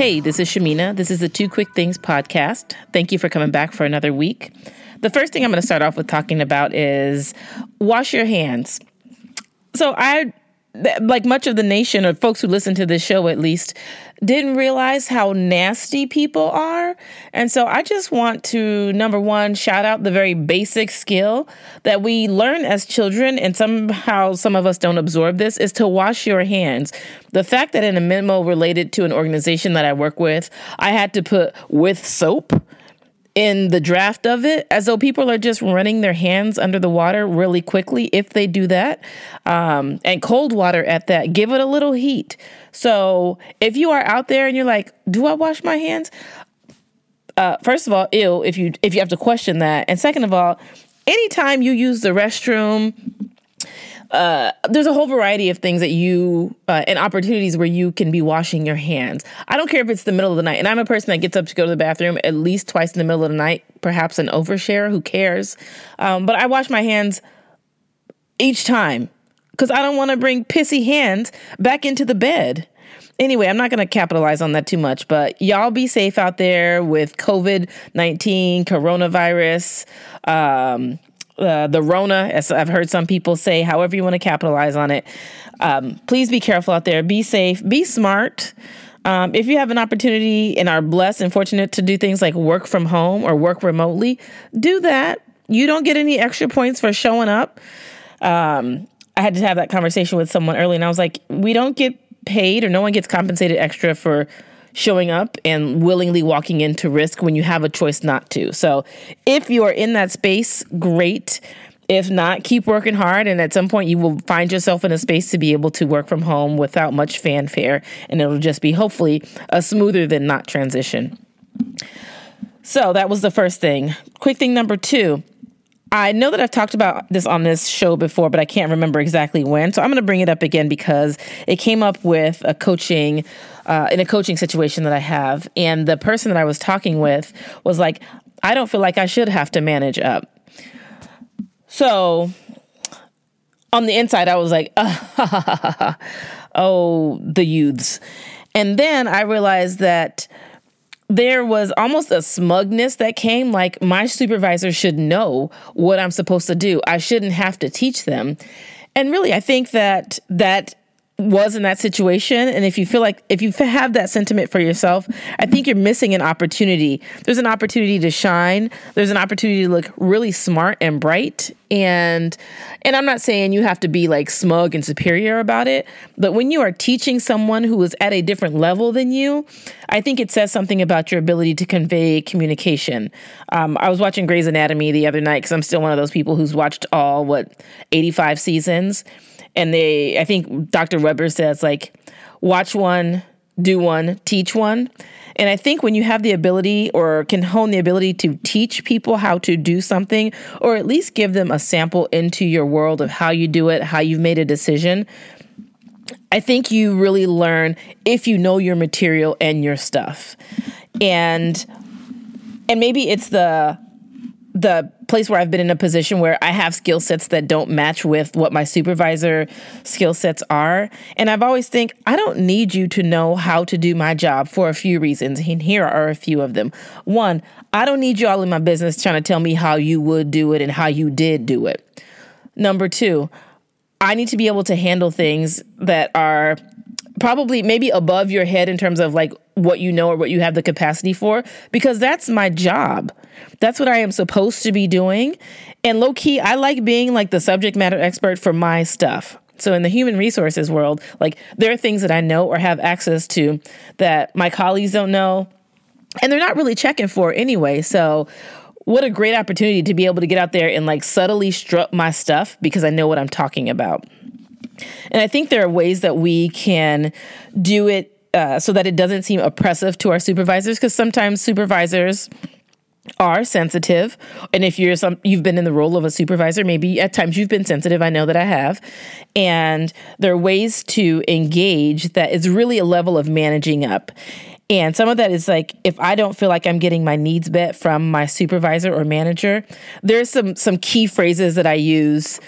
Hey, this is Shamina. This is the Two Quick Things podcast. Thank you for coming back for another week. The first thing I'm going to start off with talking about is wash your hands. So, I, like much of the nation, or folks who listen to this show at least, didn't realize how nasty people are. And so I just want to, number one, shout out the very basic skill that we learn as children, and somehow some of us don't absorb this, is to wash your hands. The fact that in a memo related to an organization that I work with, I had to put with soap in the draft of it as though people are just running their hands under the water really quickly if they do that um, and cold water at that. Give it a little heat. So if you are out there and you're like do i wash my hands? Uh, first of all ill if you if you have to question that. And second of all anytime you use the restroom uh, there's a whole variety of things that you uh, and opportunities where you can be washing your hands. I don't care if it's the middle of the night, and I'm a person that gets up to go to the bathroom at least twice in the middle of the night. Perhaps an overshare, who cares? Um, but I wash my hands each time because I don't want to bring pissy hands back into the bed. Anyway, I'm not going to capitalize on that too much, but y'all be safe out there with COVID 19, coronavirus. Um, uh, the Rona, as I've heard some people say, however you want to capitalize on it. Um, please be careful out there. Be safe. Be smart. Um, if you have an opportunity and are blessed and fortunate to do things like work from home or work remotely, do that. You don't get any extra points for showing up. Um, I had to have that conversation with someone early, and I was like, we don't get paid or no one gets compensated extra for showing up and willingly walking into risk when you have a choice not to. So if you are in that space, great. If not, keep working hard. And at some point, you will find yourself in a space to be able to work from home without much fanfare. And it'll just be hopefully a smoother than not transition. So that was the first thing. Quick thing number two I know that I've talked about this on this show before, but I can't remember exactly when. So I'm going to bring it up again because it came up with a coaching, uh, in a coaching situation that I have. And the person that I was talking with was like, I don't feel like I should have to manage up. So on the inside, I was like, oh, the youths. And then I realized that there was almost a smugness that came like my supervisor should know what I'm supposed to do. I shouldn't have to teach them. And really, I think that that was in that situation and if you feel like if you have that sentiment for yourself i think you're missing an opportunity. There's an opportunity to shine. There's an opportunity to look really smart and bright. And and i'm not saying you have to be like smug and superior about it but when you are teaching someone who is at a different level than you i think it says something about your ability to convey communication. Um, i was watching Grey's anatomy the other night because i'm still one of those people who's watched all what 85 seasons and they i think dr webber says like watch one do one teach one. And i think when you have the ability or can hone the ability to teach people how to do something or at least give them a sample into your world of how you do it how you've made a decision i think you really learn if you know your material and your stuff. And and maybe it's the the place where I've been in a position where I have skill sets that don't match with what my supervisor skill sets are. And I've always think I don't need you to know how to do my job for a few reasons. And here are a few of them. One, I don't need you all in my business trying to tell me how you would do it and how you did do it. Number two, I need to be able to handle things that are probably maybe above your head in terms of like what you know or what you have the capacity for because that's my job. That's what I am supposed to be doing. And low key, I like being like the subject matter expert for my stuff. So in the human resources world, like there are things that I know or have access to that my colleagues don't know and they're not really checking for anyway. So what a great opportunity to be able to get out there and like subtly strut my stuff because I know what I'm talking about. And I think there are ways that we can do it uh, so that it doesn't seem oppressive to our supervisors because sometimes supervisors are sensitive. And if you're some you've been in the role of a supervisor maybe at times you've been sensitive i know that i have. And there are ways to engage that is really a level of managing up. And some of that is like if I don't feel like I'm getting my needs met from my supervisor or manager, there's some some key phrases that I use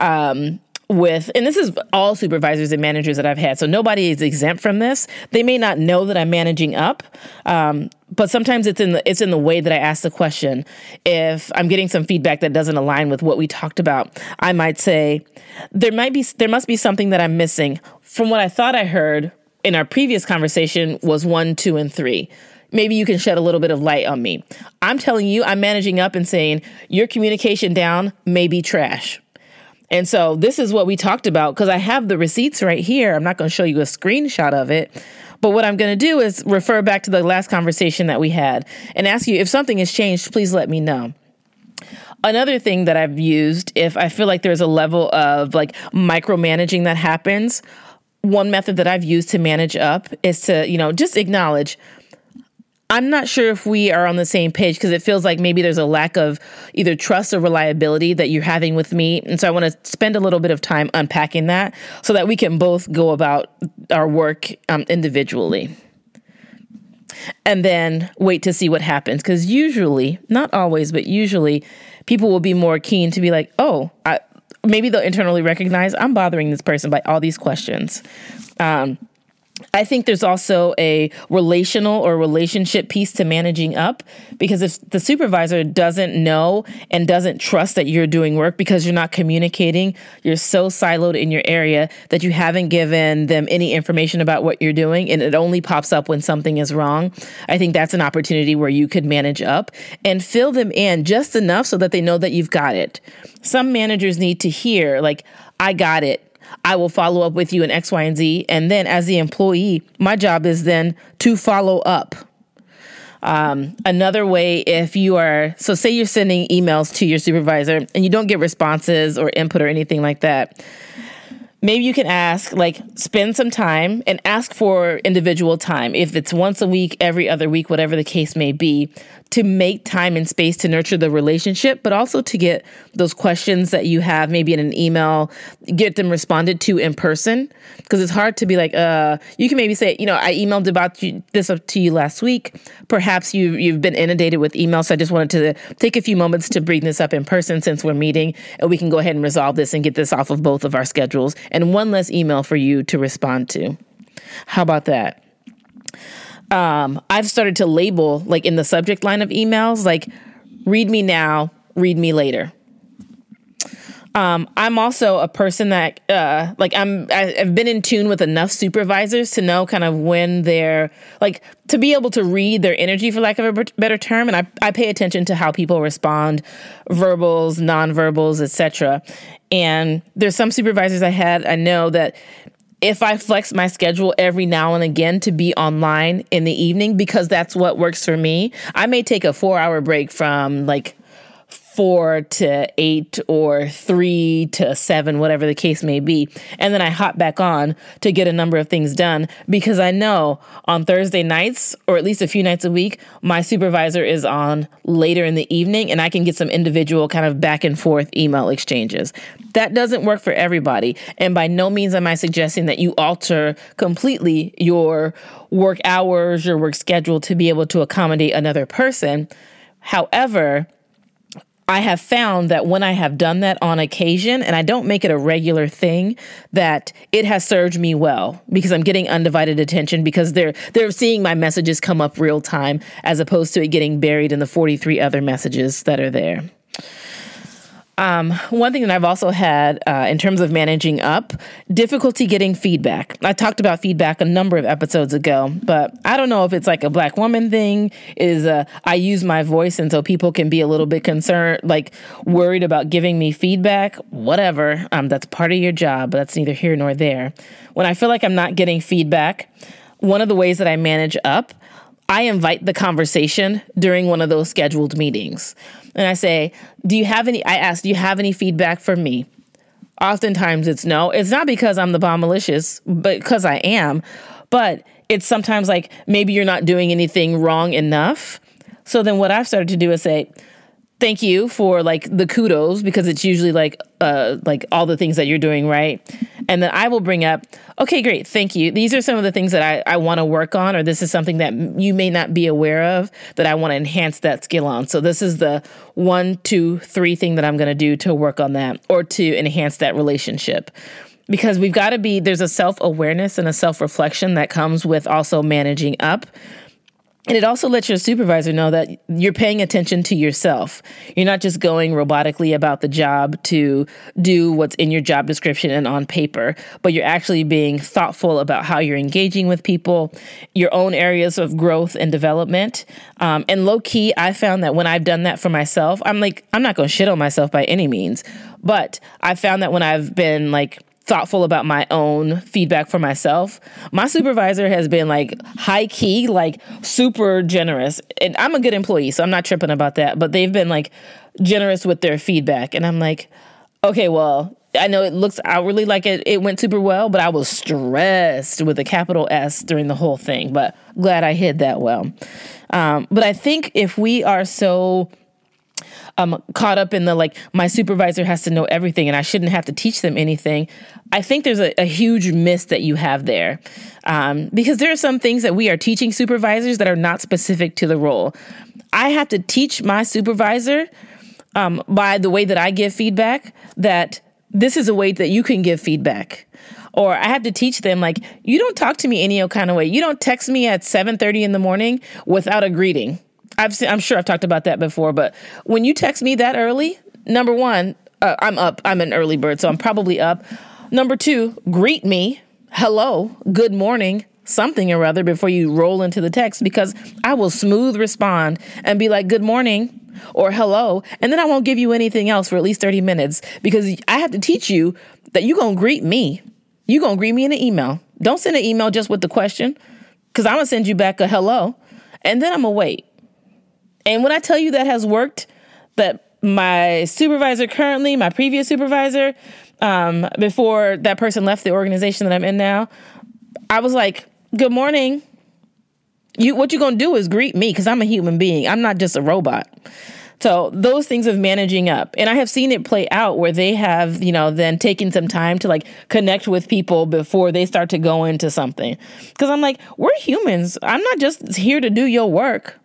um, with, and this is all supervisors and managers that I've had, so nobody is exempt from this. They may not know that I'm managing up, um, but sometimes it's in the it's in the way that I ask the question. If I'm getting some feedback that doesn't align with what we talked about, I might say there might be there must be something that I'm missing from what I thought I heard in our previous conversation was one, two, and three maybe you can shed a little bit of light on me. I'm telling you, I'm managing up and saying your communication down may be trash. And so this is what we talked about because I have the receipts right here. I'm not going to show you a screenshot of it. But what I'm going to do is refer back to the last conversation that we had and ask you if something has changed, please let me know. Another thing that I've used, if I feel like there's a level of like micromanaging that happens, one method that I've used to manage up is to, you know, just acknowledge I'm not sure if we are on the same page because it feels like maybe there's a lack of either trust or reliability that you're having with me. And so I want to spend a little bit of time unpacking that so that we can both go about our work um, individually. And then wait to see what happens. Because usually, not always, but usually, people will be more keen to be like, oh, I, maybe they'll internally recognize I'm bothering this person by all these questions. Um, I think there's also a relational or relationship piece to managing up because if the supervisor doesn't know and doesn't trust that you're doing work because you're not communicating, you're so siloed in your area that you haven't given them any information about what you're doing and it only pops up when something is wrong. I think that's an opportunity where you could manage up and fill them in just enough so that they know that you've got it. Some managers need to hear, like, I got it I will follow up with you in X, Y, and Z. And then as the employee, my job is then to follow up. Um, another way, if you are, so say you're sending emails to your supervisor and you don't get responses or input or anything like that, maybe you can ask, like, spend some time and ask for individual time. If it's once a week, every other week, whatever the case may be, to make time and space to nurture the relationship, but also to get those questions that you have maybe in an email, get them responded to in person. Because it's hard to be like, uh, you can maybe say, you know, I emailed about you, this up to you last week. Perhaps you you've been inundated with emails. So I just wanted to take a few moments to bring this up in person since we're meeting, and we can go ahead and resolve this and get this off of both of our schedules, and one less email for you to respond to. How about that? Um, I've started to label like in the subject line of emails, like read me now, read me later. Um, I'm also a person that uh, like I'm I've been in tune with enough supervisors to know kind of when they're like to be able to read their energy for lack of a better term and I, I pay attention to how people respond verbals nonverbals etc and there's some supervisors I had I know that if I flex my schedule every now and again to be online in the evening because that's what works for me, I may take a four hour break from like four to eight or three to seven, whatever the case may be. And then I hop back on to get a number of things done because I know on Thursday nights, or at least a few nights a week, my supervisor is on later in the evening and I can get some individual kind of back and forth email exchanges. That doesn't work for everybody. And by no means am I suggesting that you alter completely your work hours, your work schedule to be able to accommodate another person. However, I have found that when I have done that on occasion and I don't make it a regular thing, that it has served me well because I'm getting undivided attention because they're they're seeing my messages come up real time as opposed to it getting buried in the 43 other messages that are there. Um, one thing that I've also had uh, in terms of managing up difficulty getting feedback. I talked about feedback a number of episodes ago, but I don't know if it's like a black woman thing. Is uh, I use my voice, and so people can be a little bit concerned, like worried about giving me feedback. Whatever, um, that's part of your job, but that's neither here nor there. When I feel like I'm not getting feedback, one of the ways that I manage up I invite the conversation during one of those scheduled meetings. And I say, Do you have any? I ask, Do you have any feedback for me? Oftentimes it's no. It's not because I'm the bomb malicious, but because I am. But it's sometimes like maybe you're not doing anything wrong enough. So then what I've started to do is say, thank you for like the kudos because it's usually like uh like all the things that you're doing right And then I will bring up, okay, great, thank you. These are some of the things that I, I want to work on, or this is something that you may not be aware of that I want to enhance that skill on. So this is the one, two, three thing that I'm going to do to work on that or to enhance that relationship because we've got to be there's a self-awareness and a self-reflection that comes with also managing up and it also lets your supervisor know that you're paying attention to yourself. You're not just going robotically about the job to do what's in your job description and on paper, but you're actually being thoughtful about how you're engaging with people, your own areas of growth and development. Um, and low key, I found that when I've done that for myself, I'm like, I'm not going to shit on myself by any means, but I found that when I've been like, thoughtful about my own feedback for myself. My supervisor has been like high key, like super generous. And I'm a good employee, so I'm not tripping about that. But they've been like generous with their feedback. And I'm like, okay, well, I know it looks outwardly like it, it went super well, but I was stressed with a capital S during the whole thing. But glad I hid that well. Um, but I think if we are so um, caught up in the like my supervisor has to know everything and I shouldn't have to teach them anything. I think there's a, a huge miss that you have there um, because there are some things that we are teaching supervisors that are not specific to the role. I have to teach my supervisor um, by the way that I give feedback that this is a way that you can give feedback or I have to teach them like you don't talk to me any kind of way. You don't text me at 7:30 in the morning without a greeting. I've seen, I'm sure I've talked about that before, but when you text me that early, number one, uh, I'm up. I'm an early bird, so I'm probably up. Number two, greet me. Hello, good morning, something or other before you roll into the text because I will smooth respond and be like, good morning or hello. And then I won't give you anything else for at least 30 minutes because I have to teach you that you're going to greet me. You're going to greet me in an email. Don't send an email just with the question because I'm going to send you back a hello and then I'm going to wait. And when I tell you that has worked, that my supervisor currently, my previous supervisor, um, before that person left the organization that I'm in now, I was like, "Good morning." You, what you're gonna do is greet me because I'm a human being. I'm not just a robot. So those things of managing up, and I have seen it play out where they have, you know, then taken some time to like connect with people before they start to go into something. Because I'm like, we're humans. I'm not just here to do your work.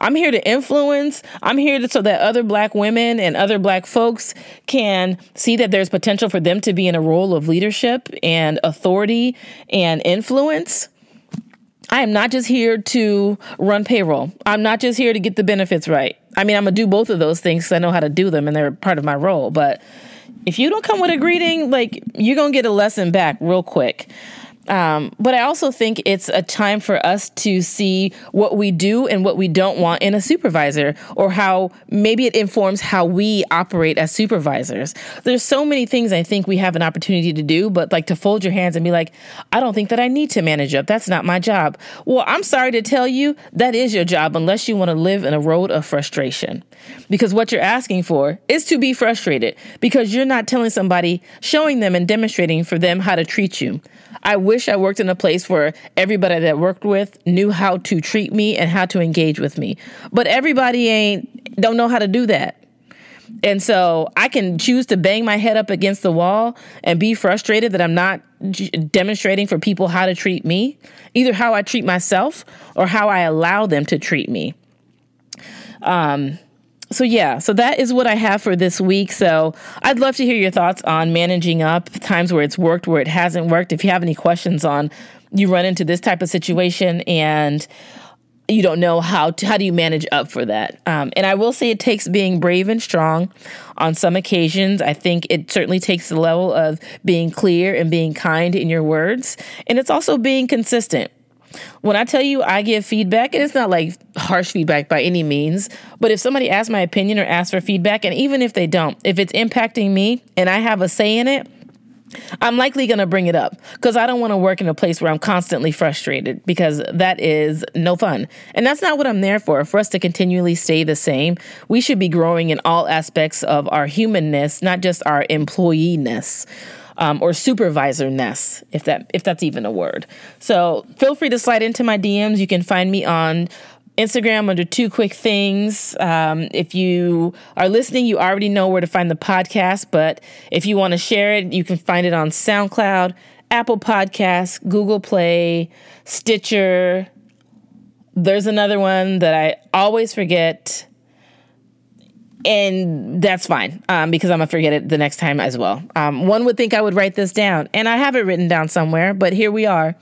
I'm here to influence. I'm here to, so that other black women and other black folks can see that there's potential for them to be in a role of leadership and authority and influence. I am not just here to run payroll. I'm not just here to get the benefits right. I mean, I'm going to do both of those things because I know how to do them and they're part of my role. But if you don't come with a greeting, like you're going to get a lesson back real quick. Um, but I also think it's a time for us to see what we do and what we don't want in a supervisor, or how maybe it informs how we operate as supervisors. There's so many things I think we have an opportunity to do, but like to fold your hands and be like, I don't think that I need to manage up. That's not my job. Well, I'm sorry to tell you, that is your job unless you want to live in a road of frustration. Because what you're asking for is to be frustrated because you're not telling somebody, showing them and demonstrating for them how to treat you. I wish I worked in a place where everybody that worked with knew how to treat me and how to engage with me. But everybody ain't don't know how to do that. And so I can choose to bang my head up against the wall and be frustrated that I'm not g- demonstrating for people how to treat me, either how I treat myself or how I allow them to treat me. Um, so yeah, so that is what I have for this week. So I'd love to hear your thoughts on managing up times where it's worked, where it hasn't worked. If you have any questions on you run into this type of situation and you don't know how to how do you manage up for that um, and i will say it takes being brave and strong on some occasions i think it certainly takes the level of being clear and being kind in your words and it's also being consistent when I tell you I give feedback, and it's not like harsh feedback by any means, but if somebody asks my opinion or asks for feedback, and even if they don't, if it's impacting me and I have a say in it, I'm likely going to bring it up because I don't want to work in a place where I'm constantly frustrated because that is no fun. And that's not what I'm there for. For us to continually stay the same, we should be growing in all aspects of our humanness, not just our employee-ness um, or supervisor-ness, if that if that's even a word. So feel free to slide into my DMs. You can find me on Instagram under Two Quick Things. Um, if you are listening, you already know where to find the podcast, but if you want to share it, you can find it on SoundCloud, Apple Podcasts, Google Play, Stitcher. There's another one that I always forget and that's fine um, because I'm gonna forget it the next time as well. Um, one would think I would write this down, and I have it written down somewhere, but here we are.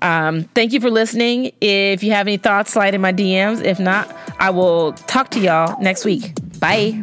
Um, thank you for listening. If you have any thoughts, slide in my DMs. If not, I will talk to y'all next week. Bye.